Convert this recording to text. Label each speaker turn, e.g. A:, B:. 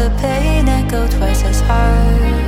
A: the pain echo twice as hard.